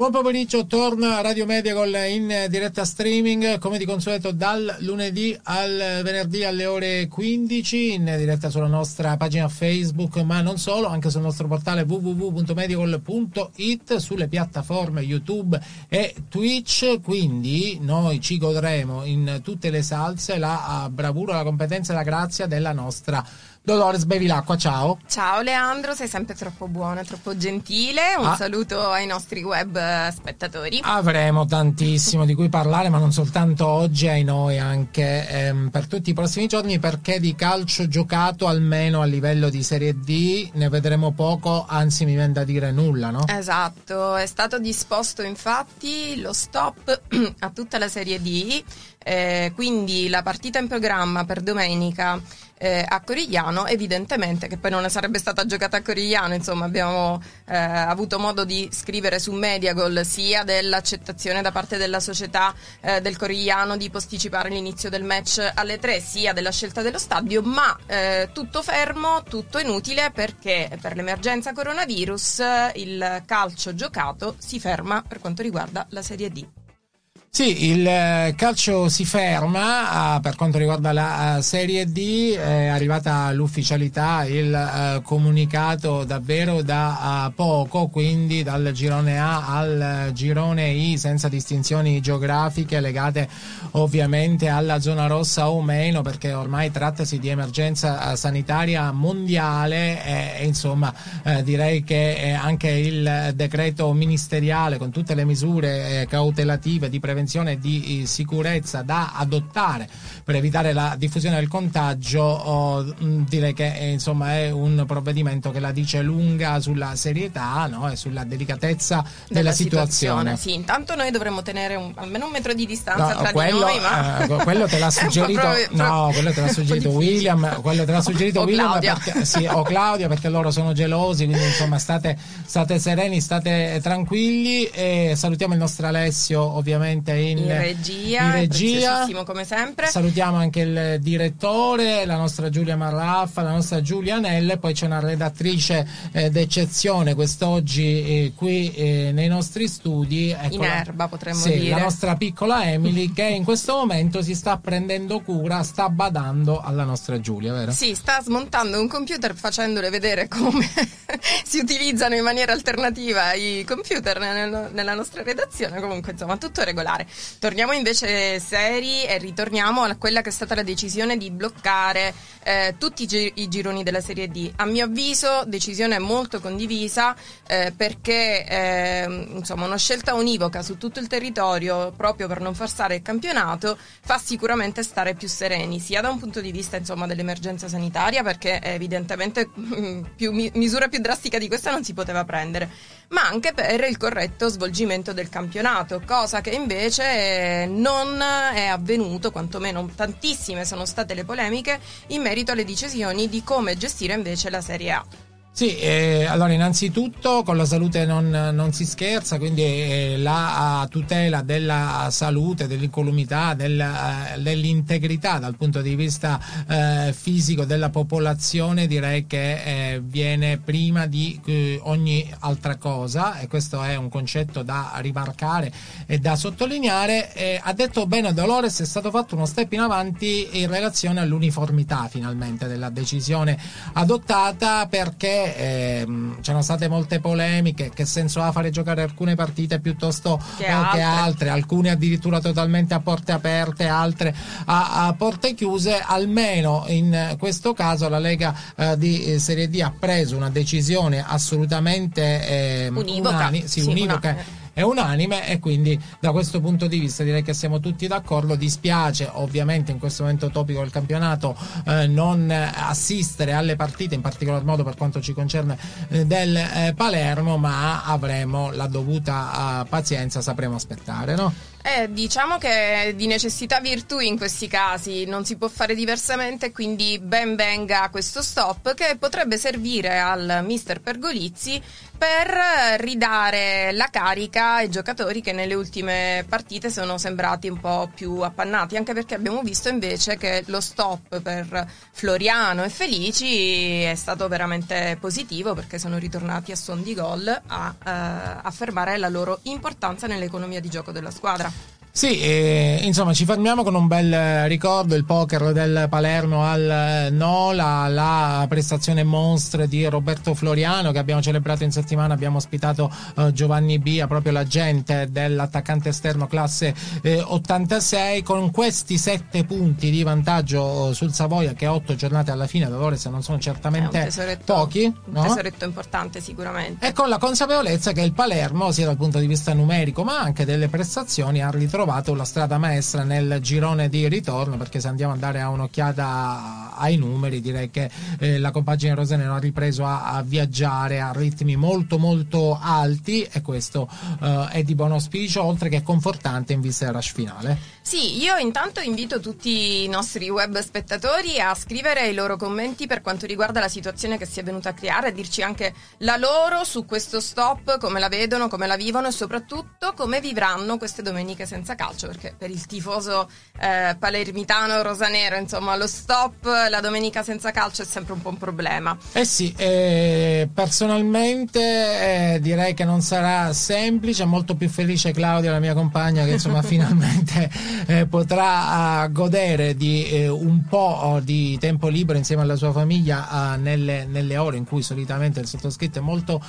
Buon pomeriggio, torna Radio Mediagol in diretta streaming come di consueto dal lunedì al venerdì alle ore 15 in diretta sulla nostra pagina Facebook ma non solo, anche sul nostro portale www.mediagol.it sulle piattaforme YouTube e Twitch, quindi noi ci godremo in tutte le salse la bravura, la competenza e la grazia della nostra Dolores Bevilacqua, ciao. Ciao Leandro, sei sempre troppo buono, troppo gentile. Un Ah. saluto ai nostri web eh, spettatori. Avremo tantissimo di cui parlare, ma non soltanto oggi, ai noi, anche ehm, per tutti i prossimi giorni, perché di calcio giocato almeno a livello di Serie D ne vedremo poco, anzi mi viene da dire nulla, no? Esatto, è stato disposto infatti lo stop a tutta la Serie D, eh, quindi la partita in programma per domenica eh, a Corigliano, evidentemente che poi non sarebbe stata giocata a Corigliano, insomma abbiamo eh, avuto modo di scrivere su Mediagol sia dell'accettazione da parte della società eh, del Corigliano di posticipare l'inizio del match alle 3, sia della scelta dello stadio, ma eh, tutto fermo, tutto inutile perché per l'emergenza coronavirus eh, il calcio giocato si ferma per quanto riguarda la Serie D. Sì, il eh, calcio si ferma ah, per quanto riguarda la eh, Serie D, è arrivata l'ufficialità, il eh, comunicato davvero da poco, quindi dal girone A al eh, girone I senza distinzioni geografiche legate ovviamente alla zona rossa o meno perché ormai trattasi di emergenza eh, sanitaria mondiale e, insomma eh, direi che eh, anche il decreto ministeriale con tutte le misure eh, cautelative di prevenzione e di eh, sicurezza da adottare per evitare la diffusione del contagio oh, mh, direi che eh, insomma è un provvedimento che la dice lunga sulla serietà no? e sulla delicatezza della, situazione. Sì, intanto noi dovremmo tenere un- almeno un metro di distanza No, tra quello, di noi, ma eh, quello te l'ha suggerito, proprio- no, quello te l'ha suggerito. William, quello te l'ha suggerito O William Claudia. perché, sì, o Claudia perché loro sono gelosi, quindi insomma state, state sereni, state tranquilli e salutiamo il nostro Alessio ovviamente in, in regia, in regia. come sempre. Salutiamo anche il direttore, la nostra Giulia Marraffa, la nostra Giulia Nelle, poi c'è una redattrice eh, d'eccezione quest'oggi eh, qui eh, nei nostri studi. Ecco In erba, potremmo sì, dire. La nostra piccola Emily che in questo momento si sta prendendo cura, sta badando alla nostra Giulia, vero? Sì, sta smontando un computer facendole vedere come si utilizzano in maniera alternativa i computer nel- nella nostra redazione. Comunque, insomma, tutto regolare. Fare. Torniamo invece seri e ritorniamo a quella che è stata la decisione di bloccare eh, tutti i, gi- i gironi della Serie D. A mio avviso, decisione molto condivisa eh, perché eh, insomma, una scelta univoca su tutto il territorio proprio per non far stare il campionato fa sicuramente stare più sereni, sia da un punto di vista insomma, dell'emergenza sanitaria, perché evidentemente mm, più, mi- misura più drastica di questa non si poteva prendere, ma anche per il corretto svolgimento del campionato, cosa che invece non è avvenuto, quantomeno tantissime sono state le polemiche in merito alle decisioni di come gestire invece la Serie A. Sì, eh, allora innanzitutto con la salute non, non si scherza, quindi eh, la tutela della salute, dell'incolumità, del, eh, dell'integrità dal punto di vista eh, fisico della popolazione direi che eh, viene prima di ogni altra cosa e questo è un concetto da rimarcare e da sottolineare. ha detto bene Dolores, è stato fatto uno step in avanti in relazione all'uniformità finalmente della decisione adottata perché ehm, c'erano state molte polemiche, che senso ha fare giocare alcune partite piuttosto Che eh, altre. che altre, alcune addirittura totalmente a porte aperte, altre a, a porte chiuse, almeno in questo caso la Lega eh, di eh, Serie D ha preso una decisione assolutamente Univoca. unani- sì, Sì, univoca. una- è unanime e quindi da questo punto di vista direi che siamo tutti d'accordo. Dispiace ovviamente in questo momento topico del campionato eh, non assistere alle partite, in particolar modo per quanto ci concerne eh, del eh, Palermo, ma avremo la dovuta eh, pazienza, sapremo aspettare, no? Eh, diciamo che di necessità virtù in questi casi non si può fare diversamente, quindi ben venga questo stop che potrebbe servire al mister Pergolizzi per ridare la carica ai giocatori che nelle ultime partite sono sembrati un po' più appannati, anche perché abbiamo visto invece che lo stop per Floriano e Felici è stato veramente positivo perché sono ritornati a suon di gol a eh, affermare la loro importanza nell'economia di gioco della squadra. Sì, eh, insomma ci fermiamo con un bel eh, ricordo, il poker del Palermo al eh, Nola, la prestazione monstre di Roberto Floriano che abbiamo celebrato in settimana, abbiamo ospitato eh, Giovanni Bia, proprio l'agente dell'attaccante esterno classe eh, 86, con questi sette punti di vantaggio eh, sul Savoia che otto giornate alla fine, Dolores non sono certamente pochi, un no? tesoretto importante sicuramente. e con la consapevolezza che il Palermo, sia dal punto di vista numerico ma anche delle prestazioni, ha ritrovato la strada maestra nel girone di ritorno, perché se andiamo a dare un'occhiata ai numeri direi che eh, la compagine rosanero ha ripreso a, a viaggiare a ritmi molto molto alti e questo eh, è di buon auspicio, oltre che confortante in vista del rush finale. Sì, io intanto invito tutti i nostri web spettatori a scrivere i loro commenti per quanto riguarda la situazione che si è venuta a creare, a dirci anche la loro su questo stop, come la vedono, come la vivono e soprattutto come vivranno queste domeniche senza calcio, perché per il tifoso eh, palermitano rosanero, insomma, lo stop, la domenica senza calcio è sempre un po' un problema. Eh sì, eh, personalmente eh, direi che non sarà semplice, molto più felice Claudia, la mia compagna, che insomma finalmente eh, potrà eh, godere di eh, un po' di tempo libero insieme alla sua famiglia nelle, nelle ore in cui solitamente il sottoscritto è molto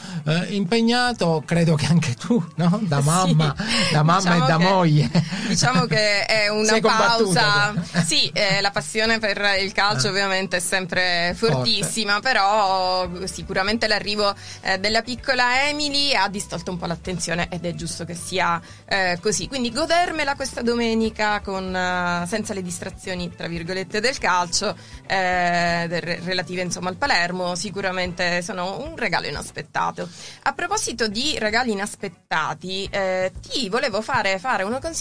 impegnato, credo che anche tu, no? Da Sì, mamma, da mamma diciamo e da moglie. Diciamo che è una Sei pausa. combattuta. Sì, eh, la passione per il calcio Ah. ovviamente è sempre fortissima, però sicuramente l'arrivo eh, della piccola Emily ha distolto un po' l'attenzione ed è giusto che sia eh, così. Quindi godermela questa domenica con, eh, senza le distrazioni, tra virgolette, del calcio, eh, relative insomma al Palermo, sicuramente sono un regalo inaspettato. A proposito di regali inaspettati, eh, ti volevo fare, fare una considerazione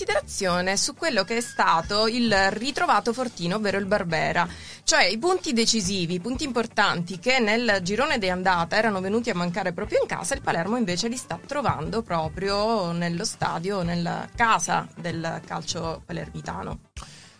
su quello che è stato il ritrovato fortino, ovvero il Barbera. Cioè i punti decisivi, i punti importanti che nel girone di andata erano venuti a mancare proprio in casa, il Palermo invece li sta trovando proprio nello stadio, nella casa del calcio palermitano.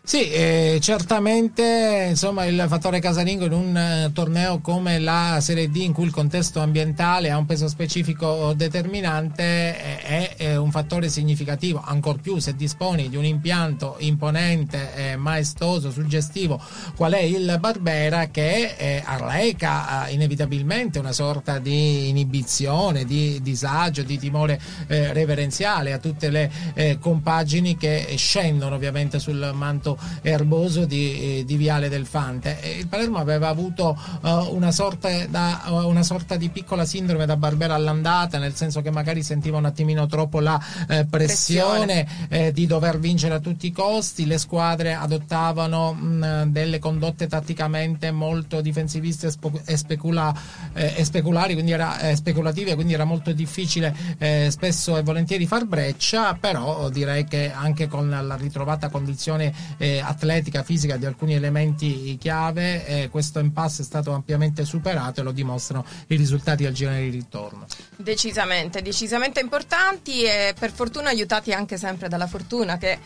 Sì, eh, certamente insomma, il fattore casalingo in un eh, torneo come la Serie D in cui il contesto ambientale ha un peso specifico determinante eh, è, un fattore significativo, ancor più se disponi di un impianto imponente, eh, maestoso, suggestivo, qual è il Barbera che eh, arreca eh, inevitabilmente una sorta di inibizione, di disagio, di timore reverenziale a tutte le compagini che scendono ovviamente sul manto erboso di, eh, di Viale del Fante. Il Palermo aveva avuto uh, una, sorta da, una, sorta di piccola sindrome da Barbera all'andata, nel senso che magari sentiva un attimino troppo la eh, pressione, eh, di dover vincere a tutti i costi, le squadre adottavano mh, delle condotte tatticamente molto difensiviste e, spo- e, specula- eh, e speculari, quindi era, eh, speculative, quindi era molto difficile spesso e volentieri far breccia, però direi che anche con la ritrovata condizione eh, atletica, fisica di alcuni elementi chiave, eh, questo impasse è stato ampiamente superato e lo dimostrano i risultati al girone di ritorno. Decisamente, decisamente importanti e per fortuna aiutati anche sempre dalla fortuna che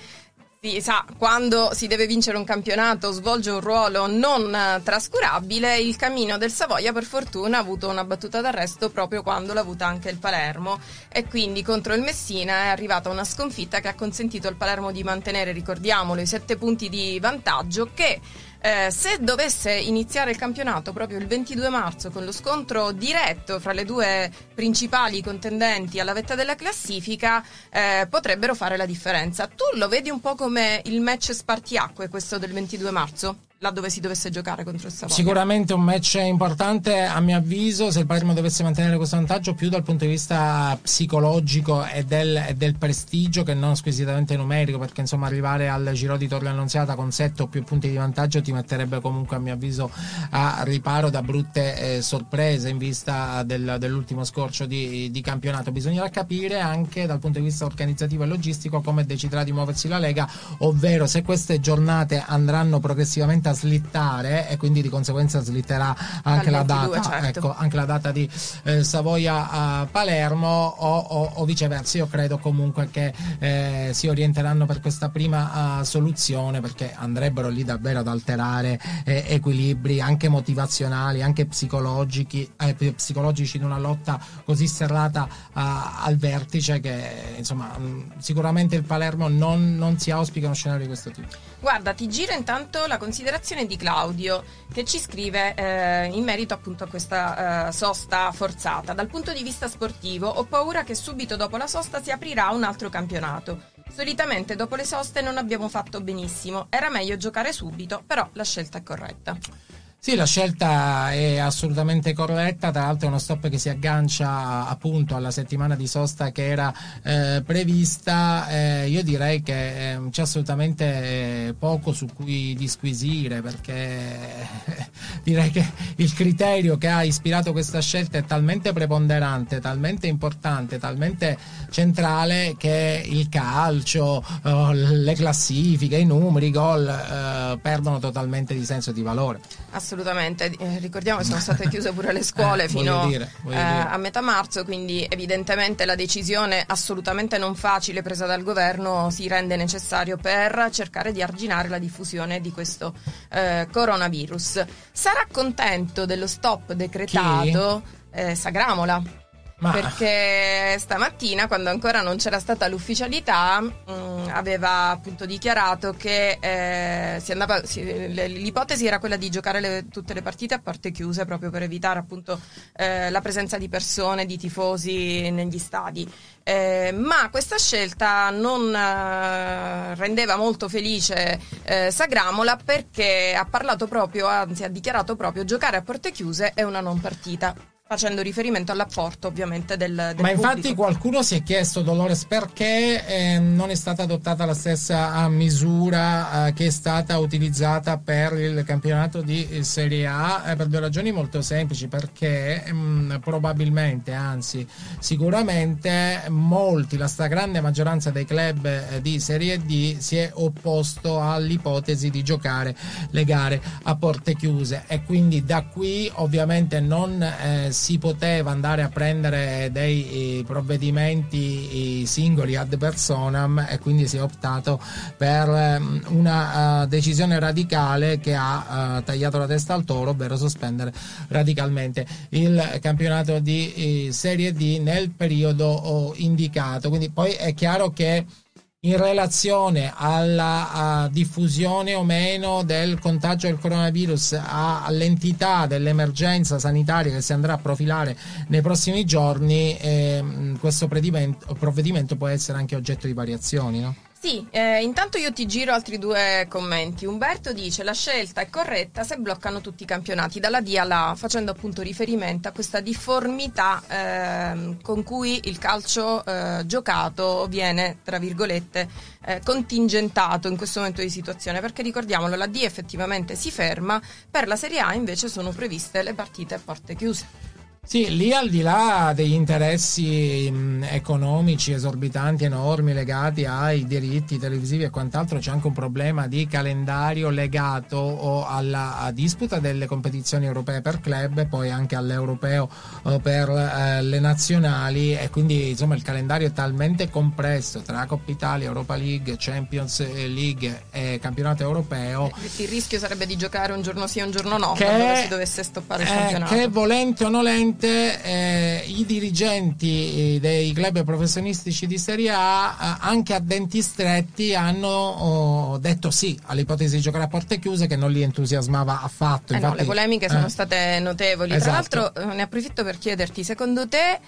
si sa, quando si deve vincere un campionato svolge un ruolo non trascurabile, il cammino del Savoia per fortuna ha avuto una battuta d'arresto proprio quando l'ha avuta anche il Palermo. E quindi contro il Messina è arrivata una sconfitta che ha consentito al Palermo di mantenere, ricordiamolo, i sette punti di vantaggio che eh, se dovesse iniziare il campionato proprio il 22 marzo con lo scontro diretto fra le due principali contendenti alla vetta della classifica, eh, potrebbero fare la differenza. Tu lo vedi un po' come il match spartiacque questo del 22 marzo? Laddove si dovesse giocare contro il Savoia. Sicuramente un match importante a mio avviso se il Palermo dovesse mantenere questo vantaggio più dal punto di vista psicologico e del, e del prestigio che non squisitamente numerico perché insomma arrivare al Giro di Torre Annunziata con 7 o più punti di vantaggio ti metterebbe comunque a mio avviso a riparo da brutte eh, sorprese in vista del, dell'ultimo scorcio di, di, campionato. Bisognerà capire anche dal punto di vista organizzativo e logistico come deciderà di muoversi la Lega, ovvero se queste giornate andranno progressivamente a slittare e quindi di conseguenza slitterà anche, 22, la, data, certo. ecco, anche la data di eh, Savoia a Palermo o, o, o, viceversa. Io credo comunque che eh, si orienteranno per questa prima uh, soluzione perché andrebbero lì davvero ad alterare eh, equilibri anche motivazionali, anche psicologici, eh, psicologici in una lotta così serrata uh, al vertice che insomma mh, sicuramente il Palermo non, non si auspica uno scenario di questo tipo. Guarda, ti giro intanto la considerazione di Claudio che ci scrive eh, in merito appunto a questa eh, sosta forzata. Dal punto di vista sportivo ho paura che subito dopo la sosta si aprirà un altro campionato. Solitamente dopo le soste non abbiamo fatto benissimo, era meglio giocare subito, però la scelta è corretta. Sì, la scelta è assolutamente corretta, tra l'altro è uno stop che si aggancia appunto alla settimana di sosta che era eh, prevista, eh, io direi che eh, c'è assolutamente poco su cui disquisire perché direi che il criterio che ha ispirato questa scelta è talmente preponderante, talmente importante, talmente centrale che il calcio, eh, le classifiche, i numeri, i gol eh, perdono totalmente di senso e di valore. Assolutamente assolutamente. Eh, ricordiamo che sono state chiuse pure le scuole eh, fino dire, eh, a metà marzo, quindi evidentemente la decisione assolutamente non facile presa dal governo si rende necessario per cercare di arginare la diffusione di questo eh, coronavirus. Sarà contento dello stop decretato eh, Sagramola? Ma... Perché stamattina, quando ancora non c'era stata l'ufficialità, mh, mm, aveva appunto dichiarato che eh, si andava, si, l'ipotesi era quella di giocare le, tutte le partite a porte chiuse proprio per evitare appunto eh, la presenza di persone, di tifosi negli stadi. Eh, ma questa scelta non eh, rendeva molto felice eh, Sagramola perché ha parlato proprio, anzi ha dichiarato proprio giocare a porte chiuse è una non partita facendo riferimento all'apporto ovviamente del, del Ma pubblico. infatti qualcuno si è chiesto Dolores perché eh, non è stata adottata la stessa misura eh, che è stata utilizzata per il campionato di Serie A eh, per due ragioni molto semplici perché mh, mm, probabilmente anzi sicuramente molti la stragrande maggioranza dei club eh, di Serie D si è opposto all'ipotesi di giocare le gare a porte chiuse e quindi da qui ovviamente non eh, si poteva andare a prendere dei eh, provvedimenti eh, singoli ad personam e quindi si è optato per ehm, una uh, decisione radicale che ha tagliato la testa al toro, ovvero sospendere radicalmente il campionato di eh, Serie D nel periodo oh, indicato. Quindi poi è chiaro che in relazione alla diffusione o meno del contagio del coronavirus, all'entità dell'emergenza sanitaria che si andrà a profilare nei prossimi giorni, eh, questo provvedimento può essere anche oggetto di variazioni. No? Sì, eh, intanto io ti giro altri due commenti. Umberto dice la scelta è corretta se bloccano tutti i campionati dalla D alla A, facendo appunto riferimento a questa difformità eh, con cui il calcio eh, giocato viene, tra virgolette, eh, contingentato in questo momento di situazione, perché ricordiamolo, la D effettivamente si ferma, per la Serie A invece sono previste le partite a porte chiuse. Sì, lì al di là degli interessi mh, economici esorbitanti, enormi, legati ai diritti televisivi e quant'altro, c'è anche un problema di calendario legato alla disputa delle competizioni europee per club e poi anche all'europeo eh, per eh, le nazionali e quindi insomma il calendario è talmente compresso tra Coppa Italia, Europa League, Champions League e campionato europeo. Eh, il rischio sarebbe di giocare un giorno sì e un giorno no, che, quando si dovesse stoppare il eh, campionato. Che volente o nolente Sicuramente eh, i dirigenti dei club professionistici di Serie A, eh, anche a denti stretti, hanno oh, detto sì all'ipotesi di giocare a porte chiuse, che non li entusiasmava affatto. Eh Infatti, no, le polemiche sono eh. state notevoli. Esatto. Tra l'altro, eh, ne approfitto per chiederti, secondo te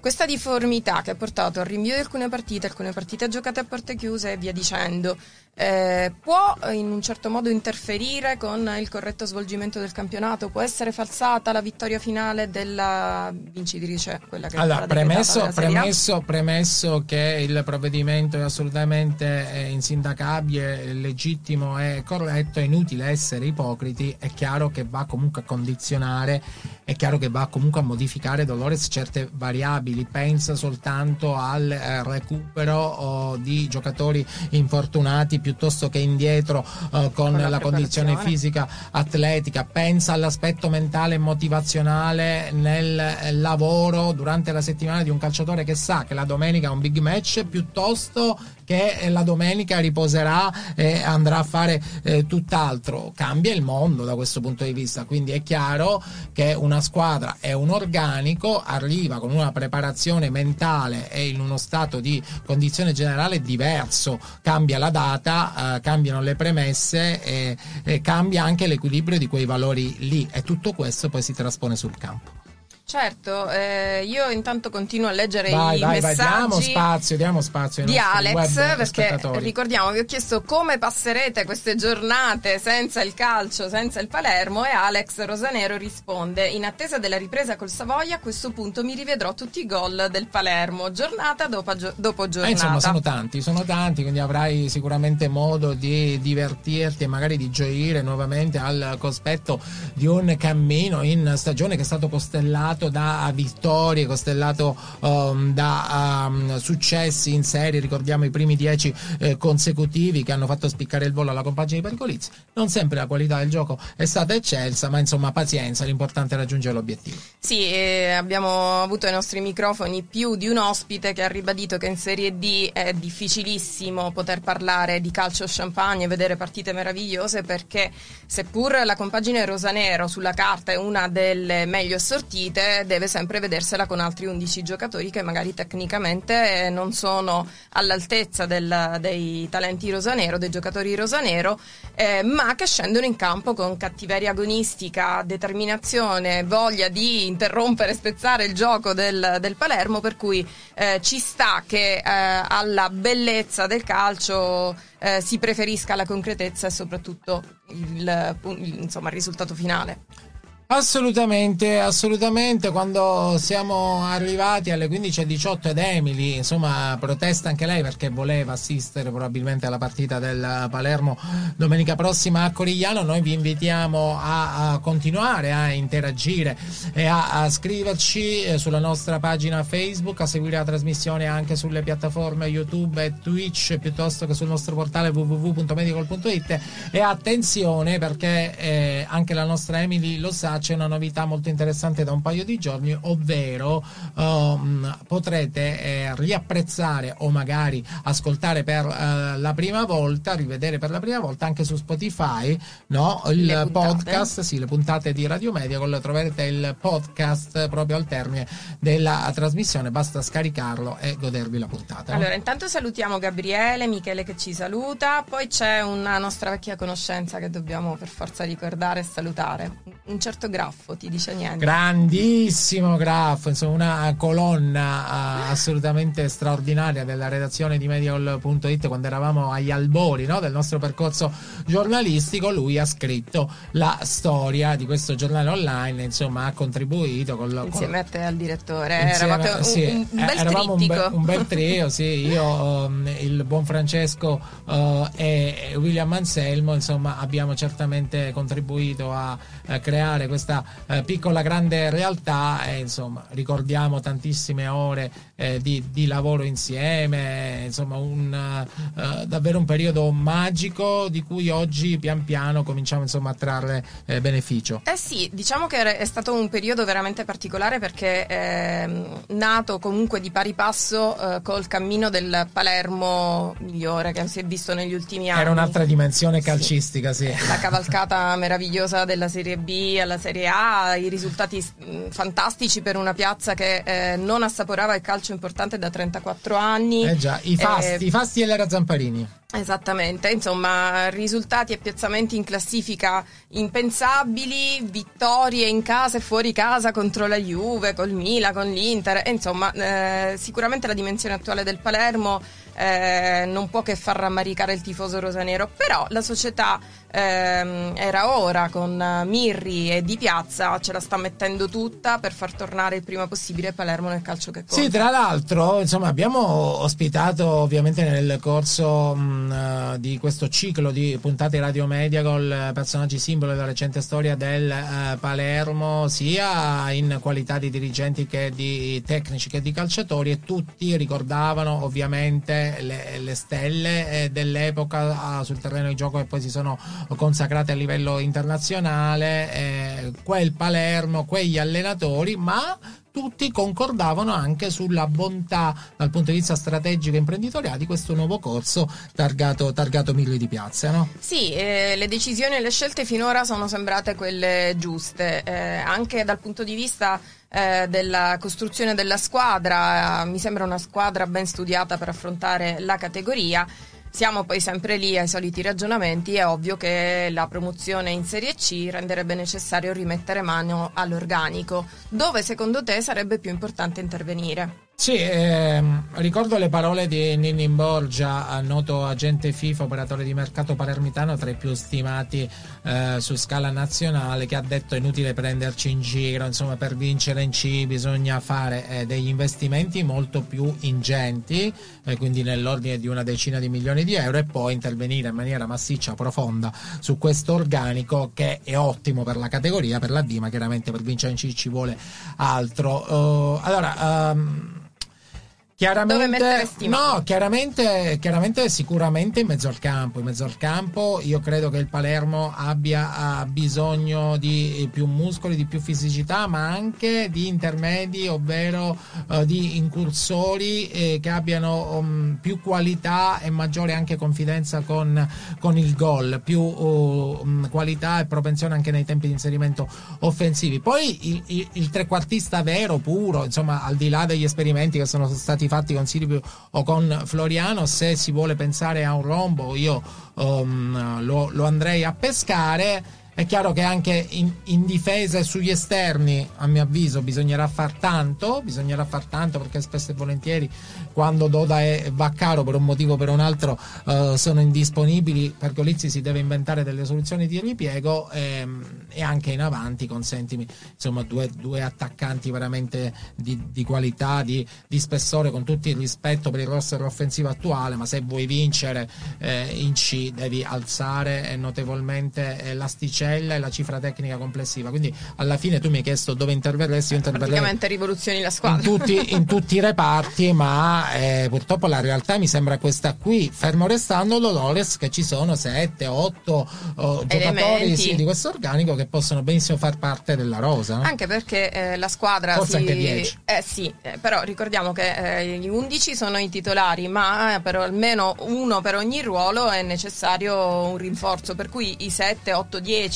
questa difformità che ha portato al rinvio di alcune partite, alcune partite giocate a porte chiuse e via dicendo, eh, può in un certo modo interferire con il corretto svolgimento del campionato? Può essere falsata la vittoria finale della vincitrice? Quella che allora, premesso, premesso, premesso, che il provvedimento è assolutamente eh, insindacabile, legittimo e corretto, è inutile essere ipocriti, è chiaro che va comunque a condizionare, è chiaro che va comunque a modificare Dolores certe variabili pensa soltanto al eh, recupero oh, di giocatori infortunati piuttosto che indietro eh, con, con, la, la condizione fisica atletica, pensa all'aspetto mentale e motivazionale nel lavoro durante la settimana di un calciatore che sa che la domenica è un big match piuttosto che la domenica riposerà e andrà a fare eh, tutt'altro. Cambia il mondo da questo punto di vista, quindi è chiaro che una squadra è un organico, arriva con una preparazione mentale e in uno stato di condizione generale diverso, cambia la data, eh, cambiano le premesse e, e cambia anche l'equilibrio di quei valori lì e tutto questo poi si traspone sul campo. Certo, eh, io intanto continuo a leggere vai, i vai, messaggi vai, diamo spazio, diamo spazio di Alex perché ricordiamo vi ho chiesto come passerete queste giornate senza il calcio, senza il Palermo e Alex Rosanero risponde in attesa della ripresa col Savoia a questo punto mi rivedrò tutti i gol del Palermo giornata dopo, dopo giornata. Eh, insomma sono tanti, sono tanti quindi avrai sicuramente modo di divertirti e magari di gioire nuovamente al cospetto di un cammino in stagione che è stato costellato costellato da vittorie, costellato um, da um, successi in serie, ricordiamo i primi dieci eh, consecutivi che hanno fatto spiccare il volo alla compagine di Pergolizzi. Non sempre la qualità del gioco è stata eccelsa, ma insomma pazienza, l'importante è raggiungere l'obiettivo. Sì, eh, abbiamo avuto ai nostri microfoni più di un ospite che ha ribadito che in Serie D è difficilissimo poter parlare di calcio champagne e vedere partite meravigliose perché seppur la compagine rosanero sulla carta è una delle meglio assortite, deve sempre vedersela con altri 11 giocatori che magari tecnicamente non sono all'altezza del, dei talenti rosanero, dei giocatori rosanero, eh, ma che scendono in campo con cattiveria agonistica, determinazione, voglia di interrompere e spezzare il gioco del, del Palermo, per cui eh, ci sta che eh, alla bellezza del calcio eh, si preferisca la concretezza e soprattutto il, il, insomma, il risultato finale. Assolutamente, assolutamente. Quando siamo arrivati alle 15.18 ed Emily, insomma, protesta anche lei perché voleva assistere probabilmente alla partita del Palermo domenica prossima a Corigliano, noi vi invitiamo a, a continuare a interagire e a, a, scriverci eh, sulla nostra pagina Facebook, a seguire la trasmissione anche sulle piattaforme YouTube e Twitch piuttosto che sul nostro portale www.medical.it e attenzione perché eh, anche la nostra Emily lo sa c'è una novità molto interessante da un paio di giorni, ovvero um, potrete eh, riapprezzare o magari ascoltare per eh, la prima volta, rivedere per la prima volta anche su Spotify no? il podcast, sì, le puntate di Radio Mediacol, troverete il podcast proprio al termine della trasmissione, basta scaricarlo e godervi la puntata. Allora, intanto salutiamo Gabriele, Michele che ci saluta, poi c'è una nostra vecchia conoscenza che dobbiamo per forza ricordare e salutare. Un certo Graffo, ti dice niente. Grandissimo Graff, insomma una colonna ah, assolutamente straordinaria della redazione di Medial.it quando eravamo agli albori no, del nostro percorso giornalistico, lui ha scritto la storia di questo giornale online, insomma ha contribuito con, lo- Insieme a te al direttore, Insieme- eravate un, sì, un- eh, bel eravamo un, be- un bel trio, sì, io, um, il buon Francesco uh, e William Anselmo, insomma, abbiamo certamente contribuito a, eh, creare questa eh, piccola grande realtà e insomma ricordiamo tantissime ore eh, di, di lavoro insieme, insomma un, eh, davvero un periodo magico di cui oggi pian piano cominciamo insomma a trarre eh, beneficio. Eh sì, diciamo che è stato un periodo veramente particolare perché è nato comunque di pari passo eh, col cammino del Palermo migliore che si è visto negli ultimi anni. Era un'altra dimensione Sì. calcistica, sì. La cavalcata meravigliosa della Serie B alla Serie A, i risultati mh, fantastici per una piazza che eh, non assaporava il calcio importante da 34 anni. Eh già, i fasti, Eh, i fasti e l'era Zamparini. Esattamente, insomma, risultati e piazzamenti in classifica impensabili, vittorie in casa e fuori casa contro la Juve, col Milan, con l'Inter, e insomma, eh, sicuramente la dimensione attuale del Palermo eh, non può che far rammaricare il tifoso rosanero, però la società ehm, era ora con eh, Mirri e Di Piazza ce la sta mettendo tutta per far tornare il prima possibile Palermo nel calcio che conta. Sì, tra l'altro, insomma, abbiamo ospitato ovviamente nel corso mh, eh, di questo ciclo di puntate Radio Media con personaggi simbolo della recente storia del eh, Palermo, sia in qualità di dirigenti che di tecnici che di calciatori e tutti ricordavano ovviamente le, le stelle eh, dell'epoca ah, sul terreno di gioco che poi si sono consacrate a livello internazionale, eh, quel Palermo, quegli allenatori, ma tutti concordavano anche sulla bontà dal punto di vista strategico e imprenditoriale di questo nuovo corso targato, targato Mirri di Piazza. No? Sì, eh, le decisioni e le scelte finora sono sembrate quelle giuste, eh, anche dal punto di vista eh, della costruzione della squadra, eh, mi sembra una squadra ben studiata per affrontare la categoria. Siamo poi sempre lì ai soliti ragionamenti, è ovvio che la promozione in Serie C renderebbe necessario rimettere mano all'organico. Dove secondo te sarebbe più importante intervenire? Sì, ehm, ricordo le parole di Ninnin Borgia, noto agente FIFA, operatore di mercato palermitano, tra i più stimati eh, su scala nazionale, che ha detto è inutile prenderci in giro, insomma per vincere in C bisogna fare eh, degli investimenti molto più ingenti, eh, quindi nell'ordine di una decina di milioni di euro e poi intervenire in maniera massiccia, profonda su questo organico che è ottimo per la categoria, per la D, ma chiaramente per vincere in C ci vuole altro. Eh, allora... Dove Chiaramente, no, chiaramente, chiaramente sicuramente in mezzo al campo. In mezzo al campo io credo che il Palermo abbia bisogno di più muscoli, di più fisicità, ma anche di intermedi, ovvero eh, di incursori eh, che abbiano um, più qualità e maggiore anche confidenza con, con il gol, più uh, um, qualità e propensione anche nei tempi di inserimento offensivi. Poi il, il- il trequartista vero, puro, insomma, al di là degli esperimenti che sono stati fatti con Silvio o con Floriano, se si vuole pensare a un rombo, io um, lo, lo andrei a pescare. È chiaro che anche in, in difesa e sugli esterni, a mio avviso, bisognerà far tanto, bisognerà far tanto perché spesso e volentieri quando Doda è, va caro per un motivo o per un altro eh, sono indisponibili, Pergolizzi si deve inventare delle soluzioni di ripiego ehm, e anche in avanti consentimi insomma due, due attaccanti veramente di, di qualità, di, di spessore con tutto il rispetto per il roster offensivo attuale, ma se vuoi vincere eh, in C devi alzare eh, notevolmente eh, l'asticella tabella e la cifra tecnica complessiva. Quindi alla fine tu mi hai chiesto dove interverresti, io interverrei Praticamente rivoluzioni la in squadra. tutti, in tutti i reparti, ma eh, purtroppo la realtà mi sembra questa qui, fermo restando Dolores che ci sono 7, 8 giocatori Elementi. sì, di questo organico che possono benissimo far parte della rosa. no? Anche perché eh, la squadra Forse si... anche 10. Eh sì, eh, però ricordiamo che eh, gli 11 sono i titolari, ma eh, per almeno uno per ogni ruolo è necessario un rinforzo, per cui i 7, 8, 10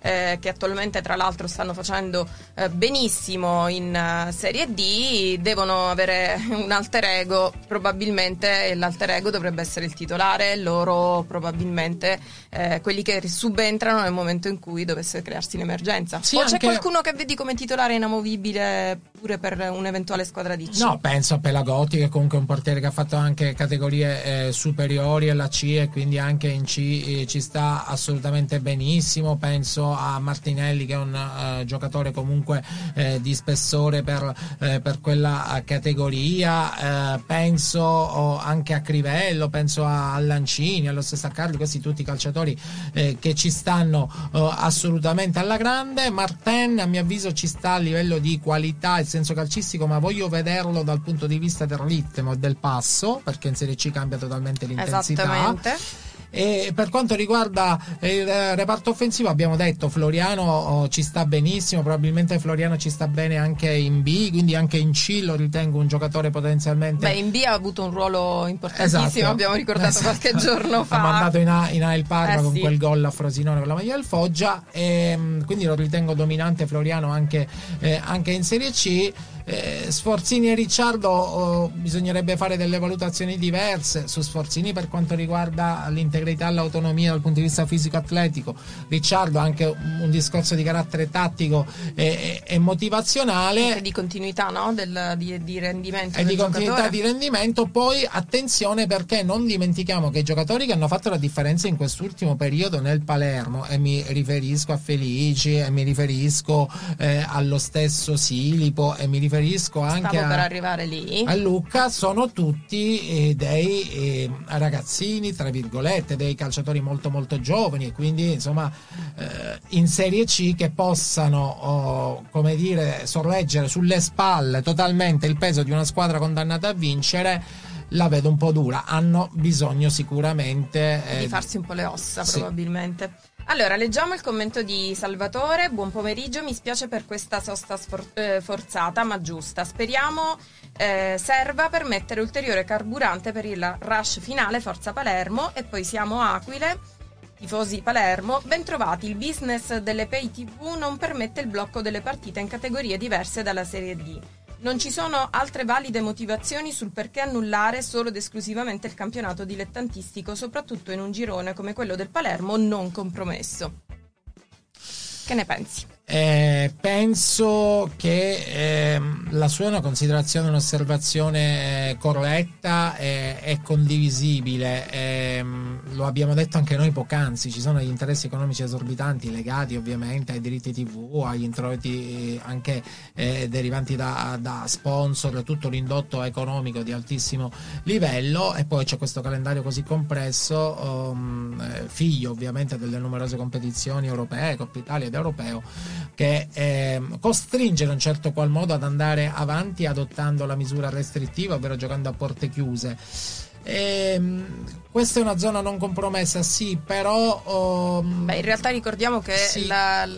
eh, che attualmente tra l'altro stanno facendo eh, benissimo in eh, Serie D devono avere un alter ego, probabilmente l'alter ego dovrebbe essere il titolare, loro probabilmente eh, quelli che subentrano nel momento in cui dovesse crearsi l'emergenza. Sì, o c'è anche- qualcuno che vedi come titolare inamovibile pure per un'eventuale squadra di C? No, penso a Pelagotti che comunque è un portiere che ha fatto anche categorie eh, superiori alla C e quindi anche in C eh, ci sta assolutamente benissimo. Penso a Martinelli che è un eh, giocatore comunque eh, di spessore per, eh, per quella categoria. Penso anche a Crivello, penso a, Lancini, allo stesso Carli, questi tutti calciatori eh, che ci stanno assolutamente alla grande. Martin a mio avviso ci sta a livello di qualità e senso calcistico, ma voglio vederlo dal punto di vista del ritmo e del passo, perché in Serie C cambia totalmente l'intensità. Esattamente. E per quanto riguarda il eh, reparto offensivo abbiamo detto Floriano oh, ci sta benissimo, probabilmente Floriano ci sta bene anche in B, quindi anche in C lo ritengo un giocatore potenzialmente Beh, in B ha avuto un ruolo importantissimo, Esatto. abbiamo ricordato Esatto. qualche giorno fa. Ha mandato in A, in A il Parma Eh con sì. quel gol a Frosinone con la maglia del Foggia, e, mm, quindi lo ritengo dominante Floriano anche, eh, anche in Serie C. Eh, Sforzini e Ricciardo oh, bisognerebbe fare delle valutazioni diverse su Sforzini per quanto riguarda l'integrità e l'autonomia dal punto di vista fisico-atletico. Ricciardo anche un discorso di carattere tattico e, e- motivazionale Anche di continuità no? Del- di, di rendimento e di continuità giocatore. di rendimento. Poi attenzione perché non dimentichiamo che i giocatori che hanno fatto la differenza in quest'ultimo periodo nel Palermo, e mi riferisco a Felici, e mi riferisco eh, allo stesso Silipo, e mi riferisco anche Stavo per a, a Lucca, sono tutti eh, dei eh, ragazzini, tra virgolette, dei calciatori molto molto giovani e quindi insomma eh, in Serie C che possano, oh, come dire, sorreggere sulle spalle totalmente il peso di una squadra condannata a vincere, la vedo un po' dura. Hanno bisogno sicuramente eh, di farsi un po' le ossa sì. probabilmente. Allora, leggiamo il commento di Salvatore. Buon pomeriggio, mi spiace per questa sosta sfor- eh, forzata ma giusta. Speriamo eh, serva per mettere ulteriore carburante per il rush finale Forza Palermo e poi siamo Aquile. Tifosi Palermo, bentrovati. Il business delle pay TV non permette il blocco delle partite in categorie diverse dalla Serie D. Non ci sono altre valide motivazioni sul perché annullare solo ed esclusivamente il campionato dilettantistico, soprattutto in un girone come quello del Palermo non compromesso. Che ne pensi? Eh, penso che ehm, la sua è una considerazione, un'osservazione eh, corretta e, e condivisibile. Ehm, lo abbiamo detto anche noi poc'anzi, ci sono degli interessi economici esorbitanti legati ovviamente ai diritti TV, agli introiti eh, anche eh, derivanti da, da sponsor, tutto l'indotto economico di altissimo livello e poi c'è questo calendario così compresso, um, eh, figlio ovviamente delle numerose competizioni europee, Coppa Italia ed europeo, che ehm, costringe in un certo qual modo ad andare avanti adottando la misura restrittiva, ovvero giocando a porte chiuse. Ehm, questa è una zona non compromessa, sì, però um, Beh, in realtà ricordiamo che Sì. la,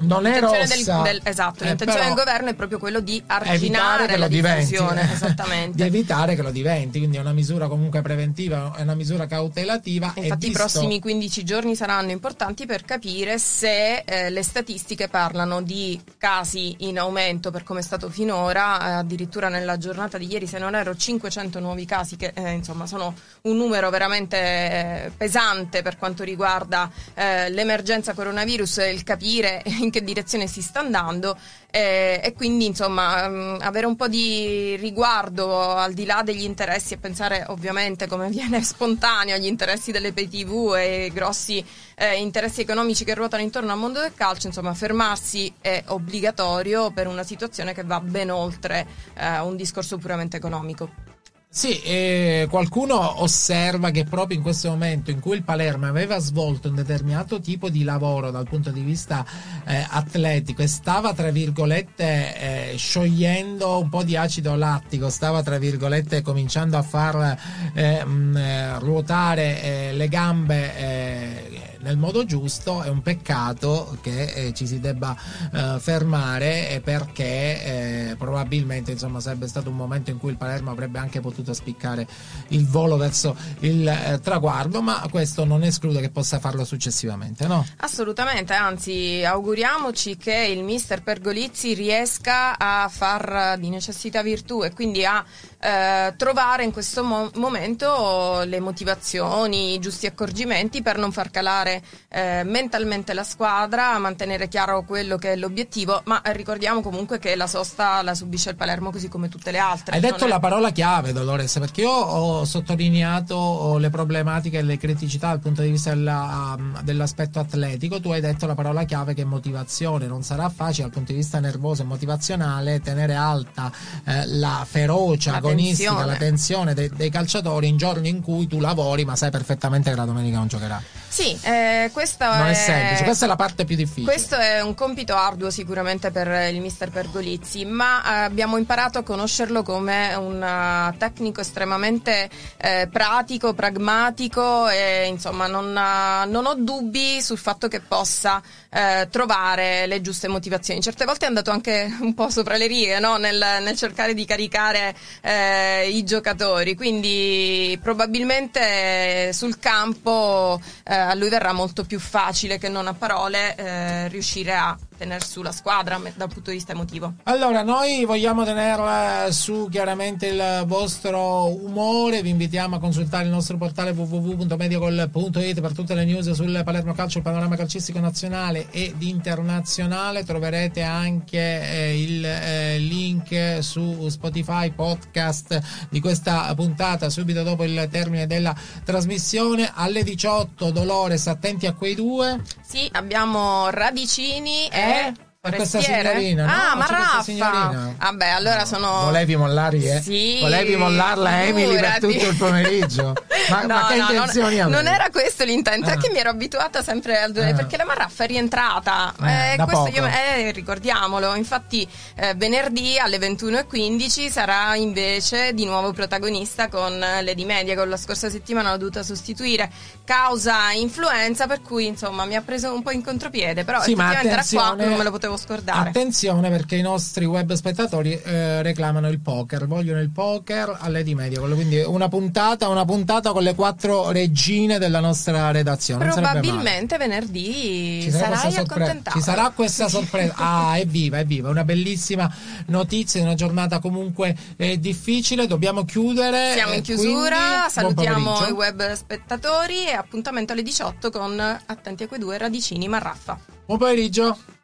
Non è rossa. del, del- esatto, Eh, l'intenzione del governo è proprio quello di arginare che la diffusione, di esattamente. evitare che lo diventi quindi è una misura comunque preventiva è una misura cautelativa e Infatti i visto- prossimi 15 giorni saranno importanti per capire se eh, le statistiche parlano di casi in aumento per come è stato finora, eh, addirittura nella giornata di ieri se non ero 500 nuovi casi che eh, insomma sono un numero veramente eh, pesante per quanto riguarda eh, l'emergenza coronavirus e il capire in che direzione si sta andando eh, e quindi insomma mh, avere un po' di riguardo al di là degli interessi e pensare ovviamente come viene spontaneo agli interessi delle pay tv e grossi eh, interessi economici che ruotano intorno al mondo del calcio insomma fermarsi è obbligatorio per una situazione che va ben oltre eh, un discorso puramente economico Sì, eh, qualcuno osserva che proprio in questo momento in cui il Palermo aveva svolto un determinato tipo di lavoro dal punto di vista eh, atletico e stava tra virgolette eh, sciogliendo un po' di acido lattico, stava tra virgolette cominciando a far eh, mh, eh, ruotare eh, le gambe nel modo giusto, è un peccato che eh, ci si debba eh, fermare eh, perché probabilmente insomma, sarebbe stato un momento in cui il Palermo avrebbe anche potuto spiccare il volo verso il traguardo, ma questo non esclude che possa farlo successivamente, no? Assolutamente, anzi auguriamoci che il mister Pergolizzi riesca a far di necessità virtù e quindi a eh, trovare in questo mo- momento le motivazioni, i giusti accorgimenti per non far calare eh, mentalmente la squadra, mantenere chiaro quello che è l'obiettivo, ma ricordiamo comunque che la sosta la subisce il Palermo così come tutte le altre. Hai detto è- la parola chiave, Dolores, perché io ho sottolineato oh, le problematiche e le criticità dal punto di vista della- um, dell'aspetto atletico. Tu hai detto la parola chiave che è motivazione. Non sarà facile dal punto di vista nervoso e motivazionale tenere alta eh, la ferocia La agonistica, tensione. la tensione dei, dei calciatori in giorni in cui tu lavori, ma sai perfettamente che la domenica non giocherai. Sì, eh, questa Non è semplice, questa è la parte più difficile. Questo è un compito arduo sicuramente per il mister Pergolizzi, ma eh, abbiamo imparato a conoscerlo come un eh, tecnico estremamente eh, pratico, pragmatico e insomma non, eh, non ho dubbi sul fatto che possa eh, trovare le giuste motivazioni. Certe volte è andato anche un po' sopra le righe no? nel, nel cercare di caricare eh, i giocatori, quindi probabilmente sul campo eh, a lui verrà molto più facile che non a parole eh, riuscire a tenere su la squadra dal punto di vista emotivo. Allora, noi vogliamo tenere su chiaramente il vostro umore, vi invitiamo a consultare il nostro portale www.mediacol.it per tutte le news sul Palermo Calcio, il panorama calcistico nazionale ed internazionale, troverete anche eh, il eh, link su Spotify podcast di questa puntata subito dopo il termine della trasmissione. Alle 18 Dolores attenti a quei due. Sì, abbiamo Radicini e Eh? E questa signorina, no? Ah, C'è ma Raffa. signorina. Vabbè, allora sono Volevi mollarli, eh? Sì, Volevi mollarla Emily per tutto il pomeriggio. Ma, No, ma che no, non- intenzioni non, avevi? era questo l'intento, Ah. è che mi ero abituata sempre al Ah. perché la Marraffa è rientrata. Eh, Eh, questo io- eh, ricordiamolo. Infatti, eh, venerdì alle 21.15 sarà invece di nuovo protagonista con eh, Lady Media. Con la scorsa settimana l'ho dovuta sostituire causa influenza, per cui insomma mi ha preso un po' in contropiede. Però Sì, effettivamente era qua, non me lo potevo scordare. Attenzione perché i nostri web spettatori eh, reclamano il poker, vogliono il poker alle di media, quindi una puntata, una puntata con le quattro regine della nostra redazione. Probabilmente venerdì Ci sarà, sarai accontentato. Ci sarà questa sorpresa. Ah, è viva, è viva. Una bellissima notizia, una giornata comunque eh, difficile. Dobbiamo chiudere. Siamo in eh, chiusura, salutiamo i web spettatori e appuntamento alle 18 con Attenti a quei due radicini Marraffa. Buon pomeriggio.